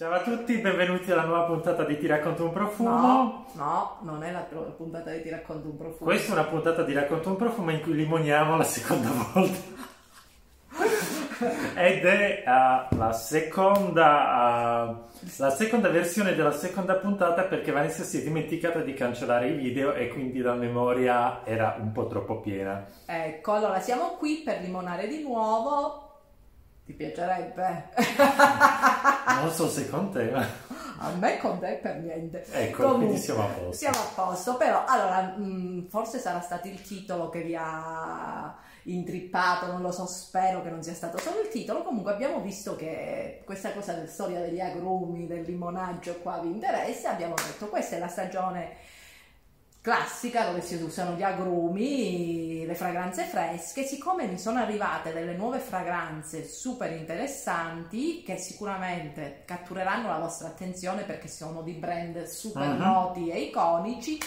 Ciao a tutti, benvenuti alla nuova puntata di Ti racconto un profumo. No, no, non è la puntata di Ti racconto un profumo. Questa è una puntata di Racconto un profumo in cui limoniamo la seconda volta. Ed è uh, la, seconda, uh, la seconda versione della seconda puntata perché Vanessa si è dimenticata di cancellare i video e quindi la memoria era un po' troppo piena. Ecco, allora siamo qui per limonare di nuovo ti piacerebbe? non so se con te, ma... A me con te per niente. Ecco, Comunque, quindi siamo a posto. Siamo a posto, però allora mh, mm, forse sarà stato il titolo che vi ha intrippato, non lo so, spero che non sia stato solo il titolo. Comunque abbiamo visto che questa cosa della storia degli agrumi, del limonaggio qua vi interessa. Abbiamo detto questa è la stagione classica dove si usano gli agrumi, le fragranze fresche, siccome mi sono arrivate delle nuove fragranze super interessanti che sicuramente cattureranno la vostra attenzione perché sono di brand super uh-huh. noti e iconici,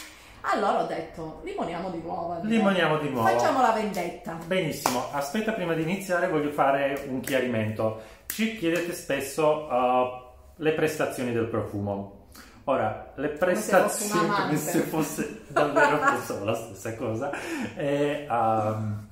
allora ho detto limoniamo di nuovo. Limoniamo di nuovo. Facciamo la vendetta. Benissimo, aspetta prima di iniziare voglio fare un chiarimento. Ci chiedete spesso uh, le prestazioni del profumo. Ora, le prestazioni, come se fosse, davvero fosse la stessa cosa, è, um,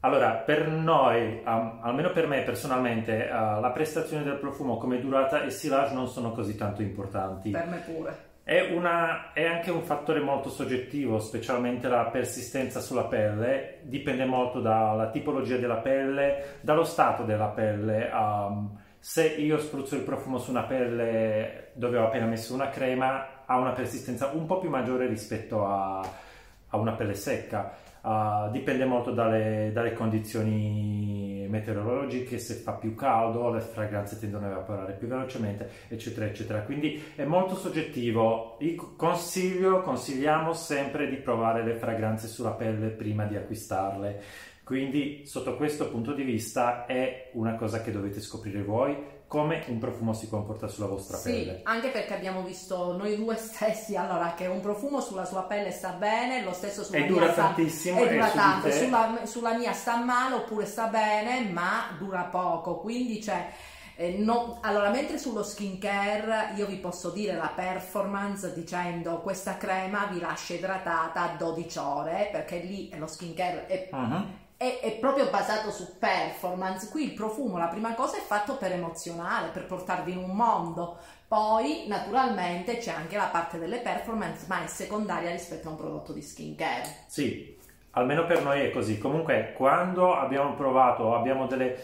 allora, per noi, um, almeno per me personalmente, uh, la prestazione del profumo come durata e silage non sono così tanto importanti. Per me pure. È, una, è, anche un fattore molto soggettivo, specialmente la persistenza sulla pelle, dipende molto dalla tipologia della pelle, dallo stato della pelle. Um, se io spruzzo il profumo su una pelle dove ho appena messo una crema, ha una persistenza un po' più maggiore rispetto a, a una pelle secca. Uh, dipende molto dalle, dalle, condizioni meteorologiche, se fa più caldo, le fragranze tendono a evaporare più velocemente, eccetera, eccetera. Quindi è molto soggettivo. Io consiglio, consigliamo sempre di provare le fragranze sulla pelle prima di acquistarle quindi sotto questo punto di vista è una cosa che dovete scoprire voi come un profumo si comporta sulla vostra sì, pelle. anche perché abbiamo visto noi due stessi allora che un profumo sulla sua pelle sta bene, lo stesso sulla e mia dura sta, tantissimo e dura tanto, sulla, sulla, mia sta male oppure sta bene, ma dura poco. Quindi c'è eh, no, allora, mentre sullo skincare io vi posso dire la performance dicendo questa crema vi lascia idratata 12 ore perché lì lo skincare è, uh-huh è, è, proprio basato su performance. Qui il profumo, la prima cosa, è fatto per emozionale, per portarvi in un mondo. Poi, naturalmente, c'è anche la parte delle performance, ma è secondaria rispetto a un prodotto di skincare. Sì, almeno per noi è così. Comunque, quando abbiamo provato, abbiamo delle,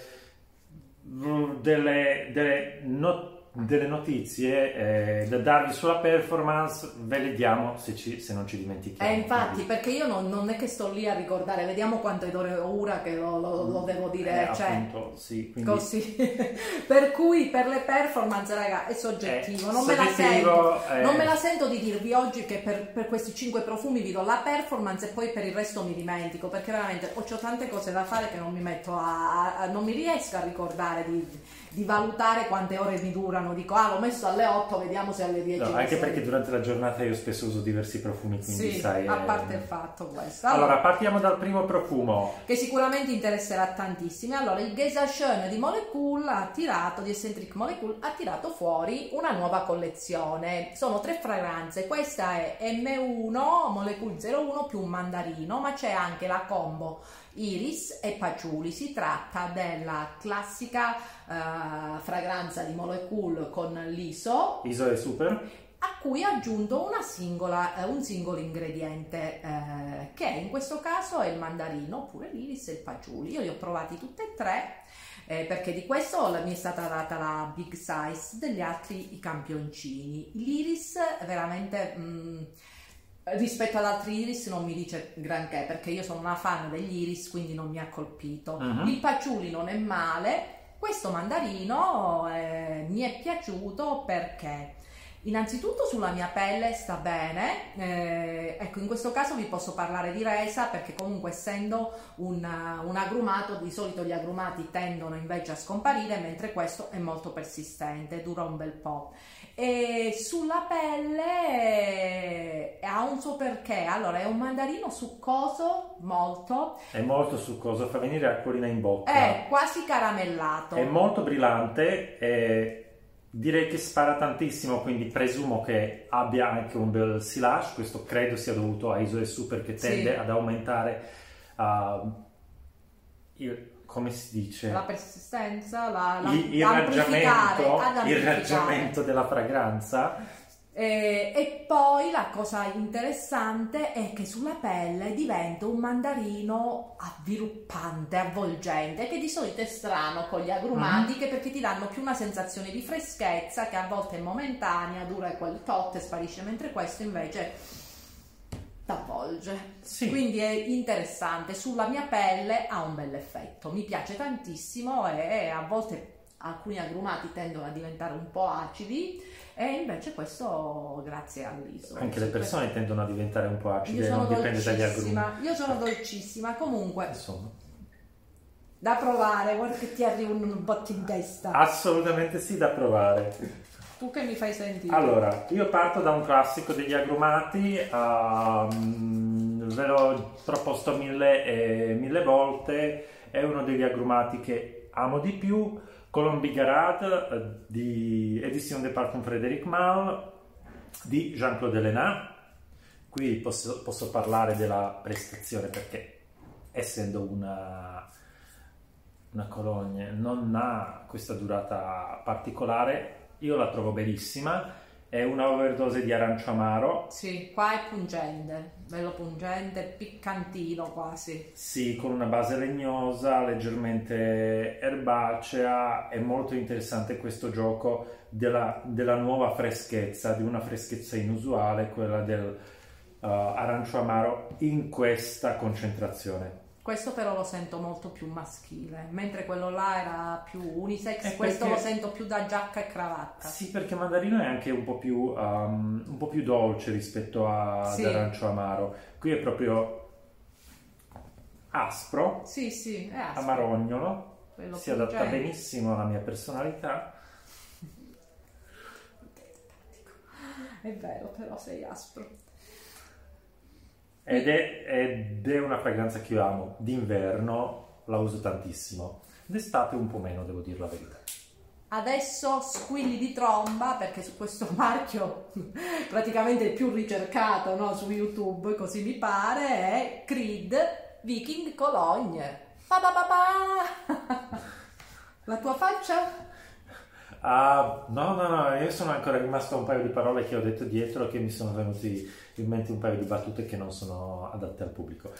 delle, delle not- delle notizie eh, da darvi sulla performance, ve le diamo se, ci, se non ci dimentichiamo. Eh, infatti, perché io non, non, è che sto lì a ricordare, vediamo quante ore ora che lo, lo, lo, devo dire, eh, cioè, appunto, sì, quindi... così. per cui per le performance, raga, è soggettivo, non, me soggettivo sento, non, me la sento, di dirvi oggi che per, per, questi cinque profumi vi do la performance e poi per il resto mi dimentico, perché veramente ho, ho tante cose da fare che non mi metto a, a non mi riesco a ricordare di di valutare quante ore mi durano. Dico, ah, l'ho messo alle 8, vediamo se alle 10. No, anche perché durante la giornata io spesso uso diversi profumi, quindi sì, sai. A parte il fatto questo. Allora, allora, partiamo dal primo profumo. Che sicuramente interesserà tantissimi. Allora, il Geza Schön di Molecule ha tirato, di Eccentric Molecule, ha tirato fuori una nuova collezione. Sono tre fragranze. Questa è M1, Molecule 01 più un mandarino, ma c'è anche la combo iris e patchouli. Si tratta della classica uh, fragranza di Molecule con l'ISO. ISO è super a cui ha aggiunto singola, eh, un singolo ingrediente eh, che in questo caso è il mandarino oppure l'iris e il patchouli. Io li ho provati tutti e tre eh, perché di questo mi è stata data la big size, degli altri i campioncini. L'iris veramente... Mh, mm, rispetto ad altri iris non mi dice granché perché io sono una fan degli iris quindi non mi ha colpito uh-huh. il patchouli non è male questo mandarino eh, mi è piaciuto perché innanzitutto sulla mia pelle sta bene eh, ecco in questo caso vi posso parlare di resa perché comunque essendo un, un agrumato di solito gli agrumati tendono invece a scomparire mentre questo è molto persistente dura un bel po' e sulla pelle ha un suo perché. Allora, è un mandarino succoso, molto. È molto succoso, fa venire acquolina in bocca. È quasi caramellato. È molto brillante, è direi che spara tantissimo, quindi presumo che abbia anche un bel silage, questo credo sia dovuto a ISO su perché tende Sì. ad aumentare uh, il- come si dice? La persistenza, la, la, il, il raggiamento, il raggiamento della fragranza. Eh, e poi la cosa interessante è che sulla pelle diventa un mandarino avviluppante, avvolgente, che di solito è strano con gli agrumati, che perché ti danno più una sensazione di freschezza che a volte è momentanea, dura quel tot e sparisce, mentre questo invece t'avvolge. Sì. Quindi è interessante, sulla mia pelle ha un bel effetto, mi piace tantissimo e a volte alcuni agrumati tendono a diventare un po' acidi e invece questo grazie all'ISO. Anche le persone tendono a diventare un po' acide, sono non dipende dagli agrumi. io sono dolcissima, comunque Insomma, da provare, guarda che ti arriva un botto in testa. assolutamente sì da provare. Tu che mi fai sentire? Allora, io parto da un classico degli agrumati, ehm, ve l'ho proposto mille, e mille volte, è uno degli agrumati che amo di più, Colombi Garade eh, di Edition de Parfum Frédéric Mal di Jean-Claude Elena. Qui posso, posso parlare della prestazione perché essendo una, una colonia non ha questa durata particolare, io la trovo bellissima. È una overdose di arancio amaro, Sì, qua è pungente, bello pungente, piccantino quasi. sì, con una base legnosa, leggermente erbacea. È molto interessante questo gioco della, della nuova freschezza, di una freschezza inusuale, quella del uh, arancio amaro in questa concentrazione. Questo però lo sento molto più maschile, mentre quello là era più unisex, questo perché- lo sento più da giacca e cravatta. Sì, perché mandarino è anche un po' più, um, un po' più dolce rispetto a- Sì. ad arancio amaro. Qui è proprio aspro, Sì, sì, è aspro. amarognolo, Quello si adatta pungente. benissimo alla mia personalità. È vero, però sei aspro. Ed è, ed è una fragranza che io amo. D'inverno la uso tantissimo. D'estate un po' meno, devo dire la verità. Adesso squilli di tromba perché su questo marchio praticamente il più ricercato no, su YouTube, così mi pare, è Creed Viking Cologne. Pa pa pa. La tua faccia? Ah, no, no, no, io sono ancora rimasto a un paio di parole che ho detto dietro che mi sono venuti in mente un paio di battute che non sono adatte al pubblico.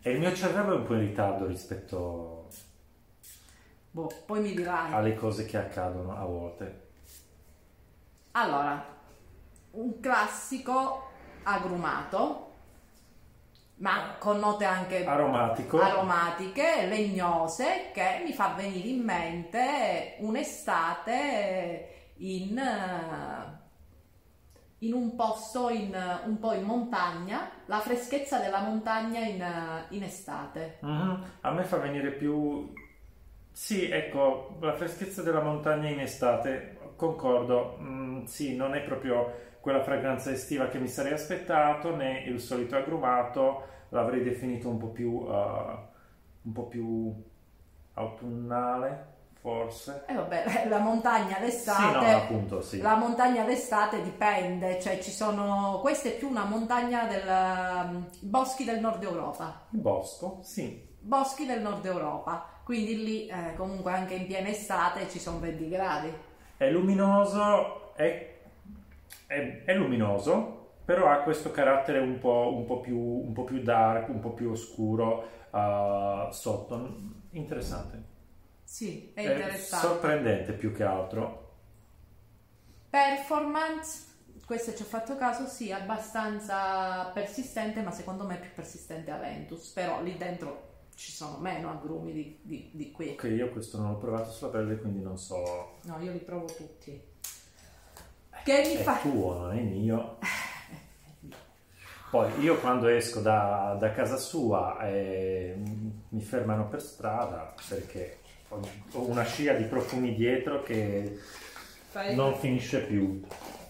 E il mio cervello è un po' in ritardo rispetto Boh, poi mi dirai. alle cose che accadono a volte. Allora, un classico agrumato, ma con note anche Aromatico. aromatiche, legnose, che mi fa venire in mente un'estate in, eh, in un posto in, un po' in montagna, la freschezza della montagna in, eh, in estate. Mhm, A me fa venire più... Sì, ecco, la freschezza della montagna in estate, concordo, Mm, sì, non è proprio quella fragranza estiva che mi sarei aspettato, né il solito agrumato, l'avrei definito un po' più, eh, un po' più autunnale, forse. E vabbè, la montagna Sì, d'estate... no, appunto, sì. La montagna d'estate dipende, cioè ci sono, questa è più una montagna del um, boschi del nord Europa, Il bosco, sì. boschi del nord Europa, quindi lì eh, comunque anche in piena estate ci sono 20 gradi. È luminoso, è, è- è luminoso, però ha questo carattere un po', un po' più, un po' più dark, un po' più oscuro uh, sotto. Interessante. Sì, è È interessante. sorprendente più che altro. Performance, questo ci ho fatto caso, sì, abbastanza persistente, ma secondo me è più persistente Aventus, però lì dentro ci sono meno agrumi di, di- di qui. Ok, io questo non l'ho provato sulla pelle, quindi non so. No, io li provo tutti. Che mi È fa... tuo, non è mio. Poi io quando esco da, da casa sua eh, mi fermano per strada perché ho ho una scia di profumi dietro che Fai- non finisce più.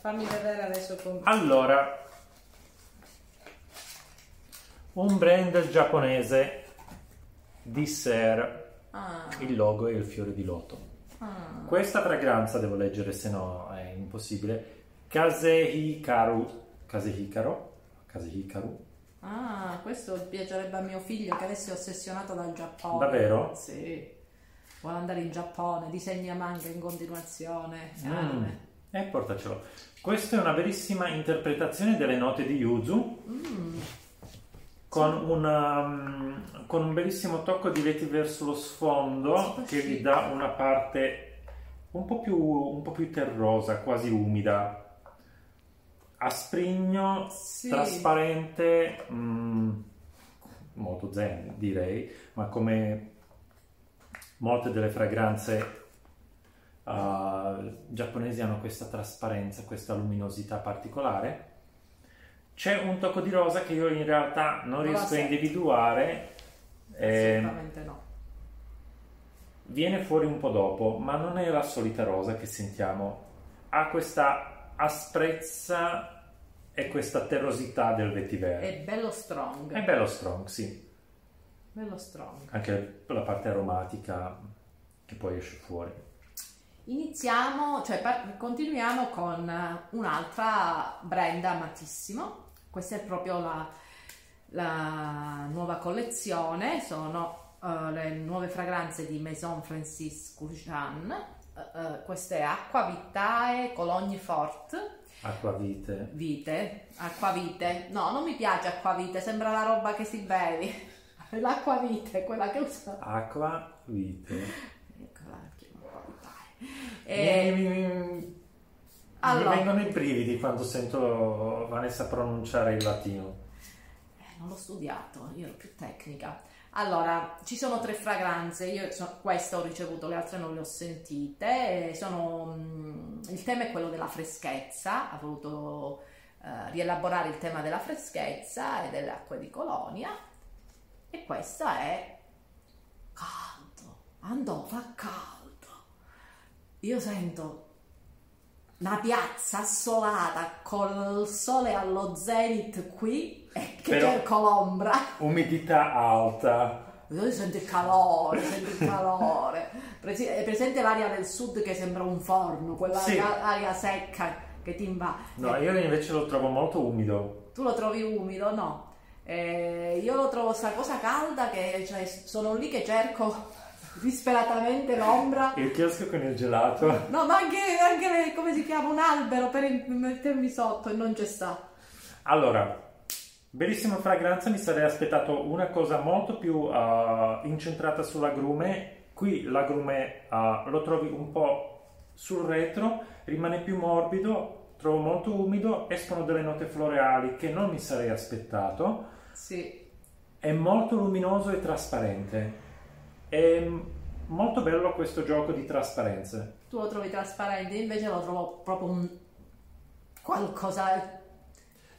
Fammi vedere adesso con... Allora, un brand giapponese di Ser, Ah, il logo e il fiore di loto. Ah. Questa fragranza devo leggere, se no è impossibile. Kasehikaru. Kasehikaru? Kasehikaru? Ah, questo piacerebbe a mio figlio che adesso è ossessionato dal Giappone. Davvero? Sì. Vuole andare in Giappone, disegna manga in continuazione. Mm. E portacelo. Questa è una verissima interpretazione delle note di Yuzu Mm. Con, una, mm, con un bellissimo tocco di vetiver sullo sfondo Super che gli dà una parte un po' più, un po' più terrosa, quasi umida. Asprigno, Sì. trasparente, mm, molto zen direi, ma come molte delle fragranze uh, giapponesi hanno questa trasparenza, questa luminosità particolare. C'è un tocco di rosa che io in realtà non riesco a individuare. eh, Assolutamente no. viene fuori un po' dopo, ma non è la solita rosa che sentiamo. Ha questa asprezza e questa terrosità del vetiver. È bello strong. È bello strong, sì. Bello strong. Anche la parte aromatica che poi esce fuori. Iniziamo, cioè continuiamo con un'altra brand amatissimo. Questa è proprio la, la nuova collezione, sono eh, le nuove fragranze di Maison Francis Couchon. Eh, eh, questa è Acqua Vitae Cologne Fort Acquavite. Vite, Acquavite. No, non mi piace Acquavite, sembra la roba che si bevi. L'acquavite, quella che usa. Acquavite. Eccola, la chiamo Acqua Vitae. E- Allora. mi vengono i brividi quando sento Vanessa pronunciare il latino. Eh, non l'ho studiato, io ero più tecnica. Allora, ci sono tre fragranze, io so- questa ho ricevuto, le altre non le ho sentite. Sono, mm, il tema è quello della freschezza, ha voluto eh, rielaborare il tema della freschezza e delle acque di colonia. E questa è caldo, andò, fa caldo. Io sento una piazza assolata col sole allo zenith qui e che Però- cerco l'ombra. Umidità alta. Io sento il calore, sento il calore. Presi- È presente l'aria del sud che sembra un forno, quella Sì. aria, secca che ti invade. No, io invece lo trovo molto umido. Tu lo trovi umido? No. Eh, io lo trovo sta cosa calda che cioè, sono lì che cerco disperatamente l'ombra. Il chiosco con il gelato. No, ma anche, anche come si chiama un albero per mettermi sotto e non c'è sta. Allora, bellissima fragranza, mi sarei aspettato una cosa molto più eh, incentrata sull'agrume. Qui l'agrume eh, lo trovi un po' sul retro, rimane più morbido, trovo molto umido, escono delle note floreali che non mi sarei aspettato. Sì. È molto luminoso e trasparente. È molto bello questo gioco di trasparenze. Tu lo trovi trasparente, invece lo trovo proprio un qualcosa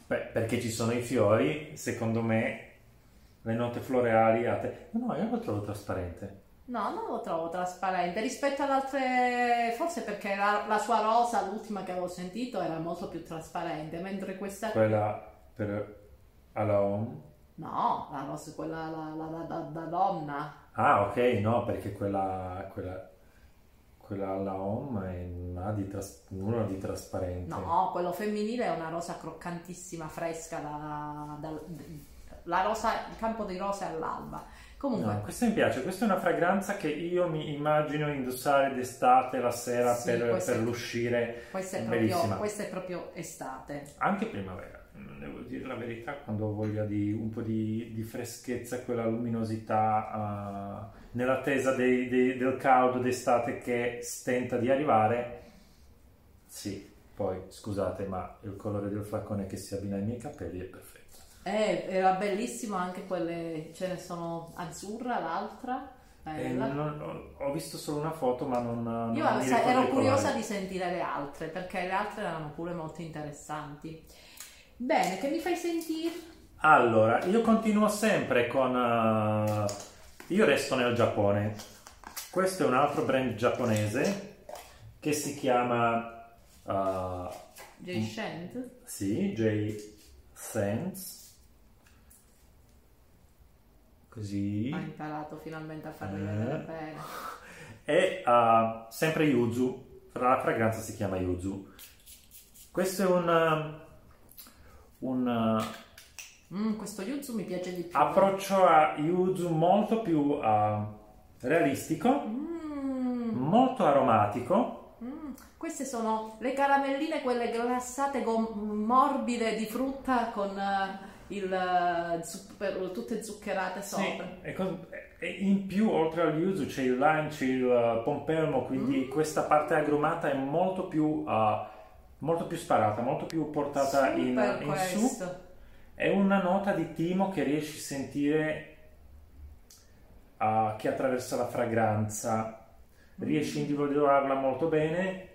Beh, perché ci sono i fiori, secondo me le note floreali a te. No, io lo trovo trasparente. No, non lo trovo trasparente rispetto ad altre, forse perché la, la sua rosa, l'ultima che avevo sentito, era molto più trasparente, mentre questa... Quella per alla home. No, la rosa, quella la, la- la- da donna. Ah, ok, no, perché quella, quella, quella alla home è una di, tras- nulla di trasparente. No, quello femminile è una rosa croccantissima, fresca, da, da- la rosa, il campo di rose all'alba. Comunque, No, questa mi piace, questa è una fragranza che io mi immagino indossare d'estate la sera Sì, per, per è- l'uscire. questa è, proprio, questa è proprio estate. Anche primavera, devo dire la verità, quando ho voglia di un po' di, di freschezza, quella luminosità eh, nell'attesa dei- dei- del caldo d'estate che stenta di arrivare. Sì, poi scusate, ma il colore del flacone che si abbina ai miei capelli è perfetto. Eh, era bellissimo anche quelle, ce ne sono azzurra, l'altra. E bella. non- ho- visto solo una foto, ma non. non Io ero curiosa di sentire le altre perché le altre erano pure molto interessanti. Bene, che mi fai sentire? Allora, io continuo sempre con... eh, io resto nel Giappone. Questo è un altro brand giapponese che si chiama... eh, Jay Shand? sì, J. Sense. Così. Ha imparato finalmente a farmi Eh. vedere bene. è uh, sempre yuzu, la fragranza si chiama yuzu. Questo è un, un mm, questo yuzu mi piace di più. Approccio a yuzu molto più uh, realistico, mm. molto aromatico. Mm. Queste sono le caramelline, quelle glassate morbide di frutta con uh, il, uh, tutte zuccherate sopra. Sì, e, con, e, in più oltre al yuzu c'è il lime, c'è il pompelmo, quindi mm. questa parte agrumata è molto più molto più sparata, molto più portata in, in, su. È una nota di timo che riesci a sentire uh, che attraversa la fragranza, riesci a individuarla molto bene.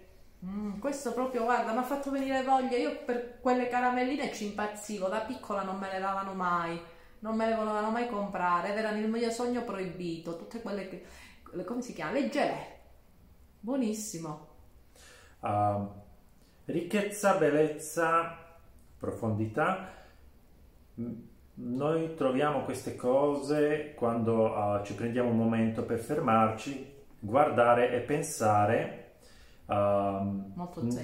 Mm, questo proprio, guarda, mi ha fatto venire voglia. Io per quelle caramelline ci impazzivo, da piccola non me le davano mai, non me le volevano mai comprare, ed erano il mio sogno proibito. Tutte quelle che, come si chiama? Le gelée. Buonissimo. Uh, Ricchezza, bellezza, profondità. Noi troviamo queste cose quando uh, ci prendiamo un momento per fermarci, guardare e pensare. Uh,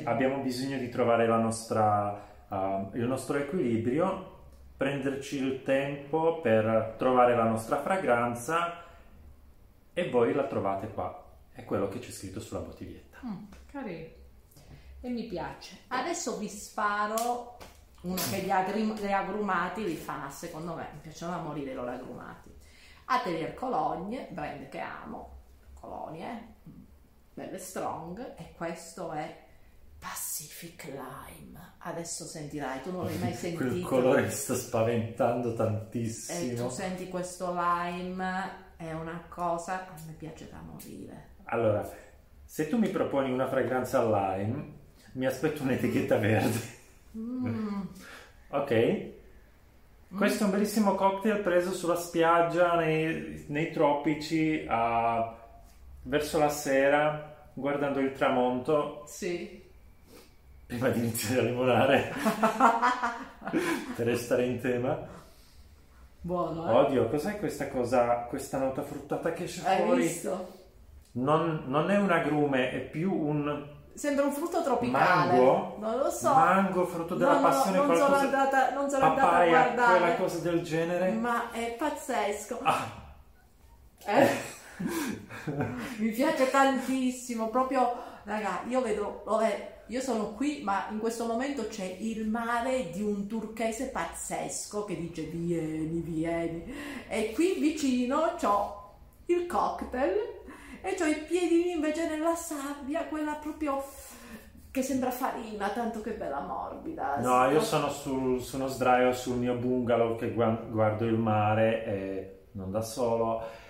abbiamo bisogno di trovare nostra, uh, il nostro equilibrio, prenderci il tempo per trovare la nostra fragranza e voi la trovate qua. È quello che c'è scritto sulla bottiglietta. Mm, carino e mi piace. Adesso vi sparo uno che gli, agri- gli agrumati li fa, secondo me, mi piacciono a morire loro agrumati. Atelier Cologne, brand che amo, colonie, belle strong, e questo è Pacific Lime. Adesso sentirai, tu non l'hai mai sentito. Quel colore mi sta spaventando tantissimo. E tu senti questo lime, è una cosa, a me piace da morire. Allora, se tu mi proponi una fragranza lime, mi aspetto un'etichetta verde. Mm. ok. Questo è un bellissimo cocktail preso sulla spiaggia nei, nei tropici uh, verso la sera guardando il tramonto. Sì. Prima di iniziare a limonare. per restare in tema. Buono, eh? Oddio, cos'è questa cosa, questa nota fruttata che esce Hai fuori? Visto? Non, non è un agrume, è più un Sembra un frutto tropicale. Mango? Non lo so. Mango, frutto della no, passione, no, non sono andata, non sono andata a guardare. quella cosa del genere. Ma è pazzesco. Ah. Eh? Mi piace tantissimo, proprio, raga, io vedo, vabbè, io sono qui, ma in questo momento c'è il mare di un turchese pazzesco che dice vieni, vieni. E qui vicino c'ho il cocktail e ho i piedini invece nella sabbia, quella proprio che sembra farina, tanto che bella morbida. No, io sono sul, su uno sdraio sul mio bungalow che guardo il mare e non da solo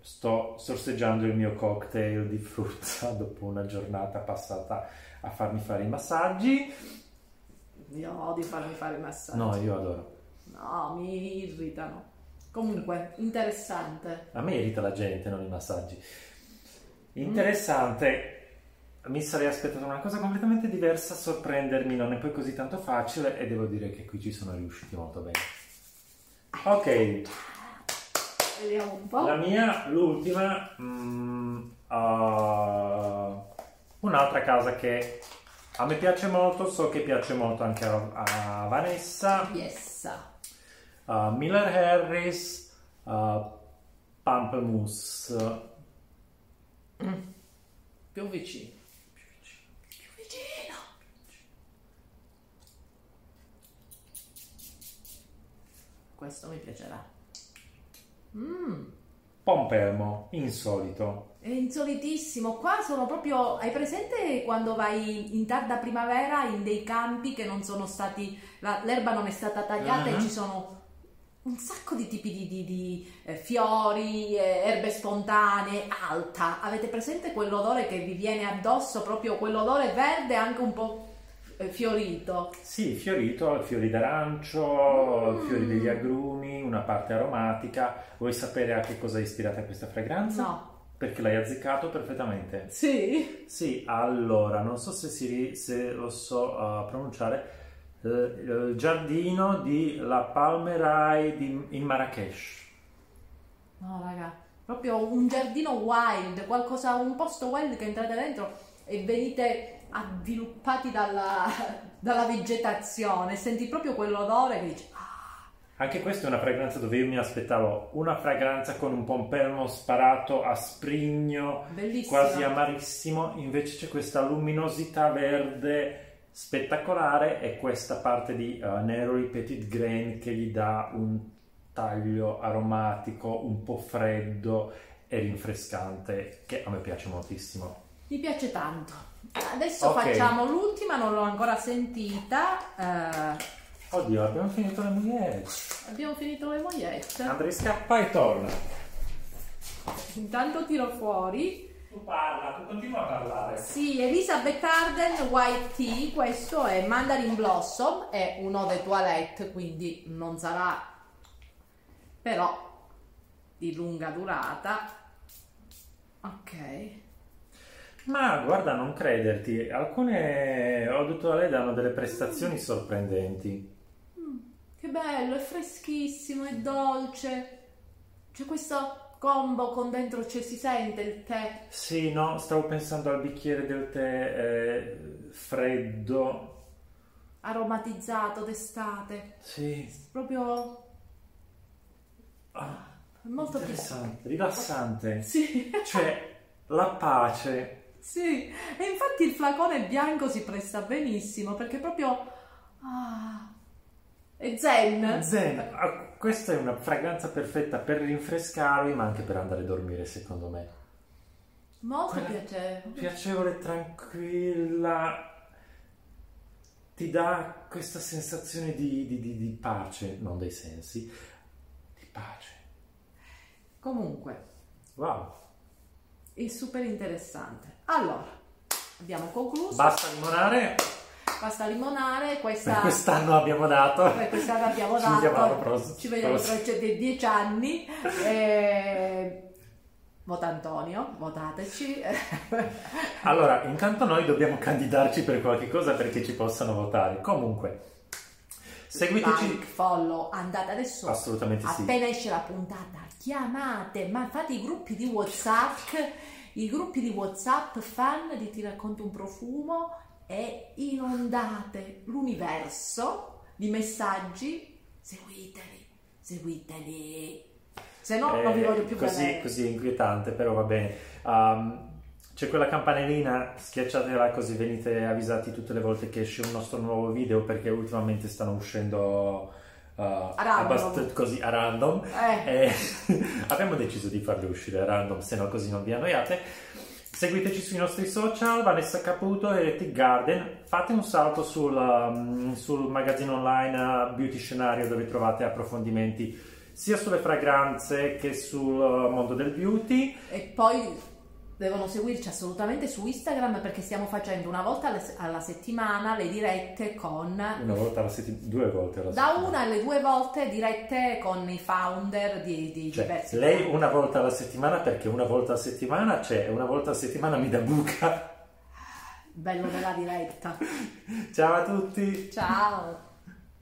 sto sorseggiando il mio cocktail di frutta dopo una giornata passata a farmi fare i massaggi. Io odio farmi fare i massaggi. No, io adoro. No, mi irritano. Comunque, interessante. A me irrita la gente, non i massaggi. Interessante. Mi sarei aspettato una cosa completamente diversa, sorprendermi non è poi così tanto facile e devo dire che qui ci sono riusciti molto bene. Ok. Vediamo un po'. La mia, l'ultima, mm, uh, un'altra casa che a me piace molto, so che piace molto anche a, a Vanessa. Yes. Uh, Miller Harris, uh, Pamplemousse Mm. Più vicino. Più vicino. Più vicino. Questo mi piacerà. Mm. Pompelmo, insolito. È insolitissimo. Qua sono proprio. Hai presente quando vai in tarda primavera in dei campi che non sono stati. L'erba non è stata tagliata uh-huh. e ci sono un sacco di tipi di, di, di eh, fiori, eh, erbe spontanee, alta. Avete presente quell'odore che vi viene addosso, proprio quell'odore verde anche un po' eh, fiorito? Sì, fiorito, fiori d'arancio, mm. fiori degli agrumi, una parte aromatica. Vuoi sapere a che cosa è ispirata questa fragranza? No. Perché l'hai azzeccato perfettamente. Sì? Sì, allora, non so se, si, se lo so uh, pronunciare il giardino di La Palmerai di, in Marrakesh. No, raga, proprio un giardino wild, qualcosa, un posto wild che entrate dentro e venite avviluppati dalla, dalla vegetazione, senti proprio quell'odore che dici anche questa è una fragranza dove io mi aspettavo una fragranza con un pompelmo sparato a sprigno, Bellissimo. quasi amarissimo, invece c'è questa luminosità verde spettacolare e questa parte di uh, Neroli Petit Grain che gli dà un taglio aromatico un po' freddo e rinfrescante che a me piace moltissimo. Mi piace tanto. Adesso Ok. facciamo l'ultima, non l'ho ancora sentita. eh, Oddio, abbiamo finito le mogliette. abbiamo finito le mogliette. Andrei scappa e torna. Intanto tiro fuori. Tu parla, tu continua a parlare. Sì, Elizabeth Arden White Tea, questo è Mandarin Blossom, è un eau de toilette, quindi non sarà però di lunga durata. Ok. Ma guarda, non crederti, alcune Eau de Toilette danno delle prestazioni sorprendenti. Che bello, è freschissimo, è dolce. C'è questo combo con dentro, c'è, si sente il tè. Sì, no, stavo pensando al bicchiere del tè eh, freddo. aromatizzato d'estate. Sì, Proprio ah, molto interessante, rilassante. Sì, Cioè, la pace. sì. E infatti il flacone bianco si presta benissimo perché proprio ah, è zen. Zen. Questa è una fragranza perfetta per rinfrescarvi, ma anche per andare a dormire, secondo me. Molto Quella- piacevole. piacevole, tranquilla, ti dà questa sensazione di, di- di- di pace, non dei sensi, di pace. Comunque, Wow, è super interessante. Allora, abbiamo concluso. basta limonare, Basta limonare. Questa quest'anno abbiamo dato. Quest'anno abbiamo Ci vediamo dato, prossimo. ci vediamo tra Prossimo. cioè, dieci anni. Eh, vota Antonio, votateci. Allora, intanto noi dobbiamo candidarci per qualche cosa perché ci possano votare. Comunque, seguiteci. Like, follow, andate adesso. Assolutamente sì. Appena esce la puntata, chiamate, ma fate i gruppi di WhatsApp, i gruppi di WhatsApp fan di Ti racconto un profumo e inondate l'universo di messaggi. Seguiteli, seguiteli. Se no, non vi Eh, voglio più così, vedere. così è inquietante, però va bene. Um, c'è quella campanellina, schiacciatela così venite avvisati tutte le volte che esce un nostro nuovo video perché ultimamente stanno uscendo uh, abbast- così a random. Eh, E abbiamo deciso di farli uscire a random, se no così non vi annoiate. Seguiteci sui nostri social, Vanessa Caputo e Tic Garden. Fate un salto sul, um, sul magazzino online uh, Beauty Scenario dove trovate approfondimenti sia sulle fragranze che sul uh, mondo del beauty. e poi devono seguirci assolutamente su Instagram perché stiamo facendo una volta alla- settimana le dirette con Una volta alla settimana, due volte alla da settimana. una alle due volte dirette con i founder di, di Cioè, diversi lei canali. una volta alla settimana perché una volta a settimana c'è, e una volta a settimana mi dà buca. bello della diretta Ciao a tutti! ciao